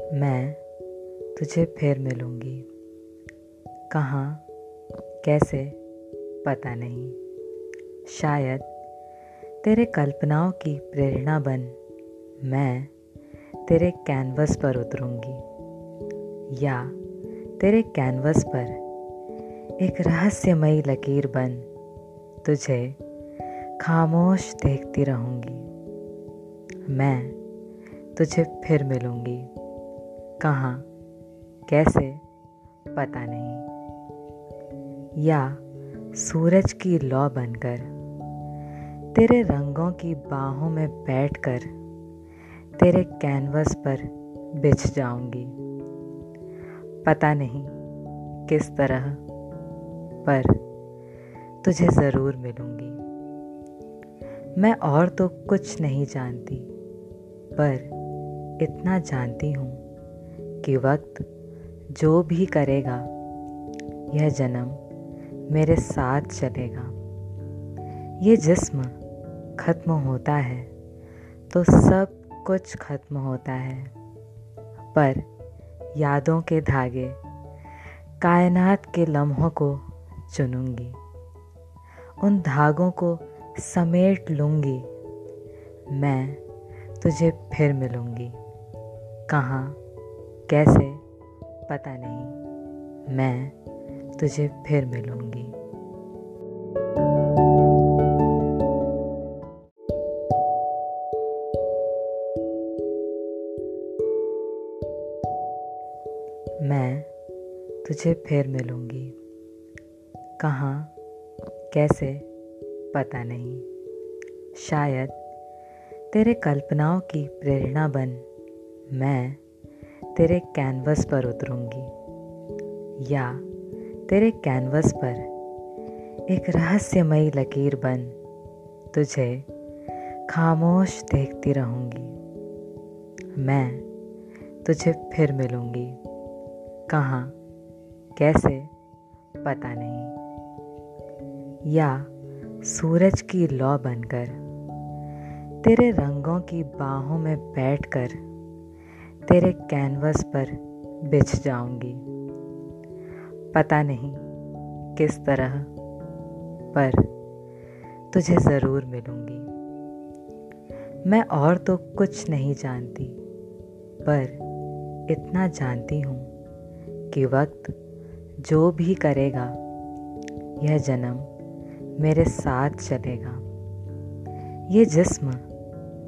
मैं तुझे फिर मिलूँगी। कहाँ, कैसे, पता नहीं। शायद तेरे कल्पनाओं की प्रेरणा बन मैं तेरे कैनवस पर उतरूँगी। या तेरे कैनवस पर एक रहस्यमयी लकीर बन तुझे खामोश देखती रहूँगी। मैं तुझे फिर मिलूँगी। कहाँ, कैसे, पता नहीं। या सूरज की लौ बनकर, तेरे रंगों की बाहों में बैठकर, तेरे कैनवस पर बिछ जाऊँगी। पता नहीं किस तरह, पर तुझे ज़रूर मिलूँगी। मैं और तो कुछ नहीं जानती, पर इतना जानती हूँ कि वक्त जो भी करेगा, यह जन्म मेरे साथ चलेगा। ये जिस्म ख़त्म होता है तो सब कुछ ख़त्म होता है। पर यादों के धागे कायनात के लम्हों को चुनूँगी। उन धागों को समेट लूँगी। मैं तुझे फिर मिलूँगी। कहाँ कैसे? पता नहीं। मैं तुझे फिर मिलूँगी। मैं तुझे फिर मिलूँगी। कहाँ? कैसे? पता नहीं। शायद तेरे कल्पनाओं की प्रेरणा बन मैं तेरे कैनवस पर उतरूँगी। या तेरे कैनवस पर एक रहस्यमयी लकीर बन, तुझे खामोश देखती रहूँगी। मैं तुझे फिर मिलूँगी। कहाँ? कैसे? पता नहीं। या सूरज की लौ बनकर तेरे रंगों की बाहों में बैठकर तेरे कैनवस पर बिछ जाऊँगी। पता नहीं किस तरह पर तुझे ज़रूर मिलूँगी। मैं और तो कुछ नहीं जानती, पर इतना जानती हूँ कि वक्त जो भी करेगा, यह जन्म मेरे साथ चलेगा। ये जिस्म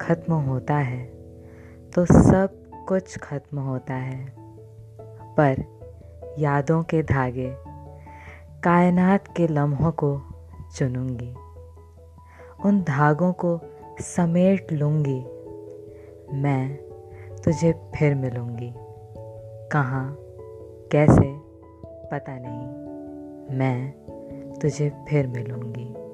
ख़त्म होता है तो सब कुछ खत्म होता है। पर यादों के धागे कायनात के लम्हों को चुनूँगी। उन धागों को समेट लूँगी। मैं तुझे फिर मिलूँगी। कहाँ? कैसे? पता नहीं। मैं तुझे फिर मिलूँगी।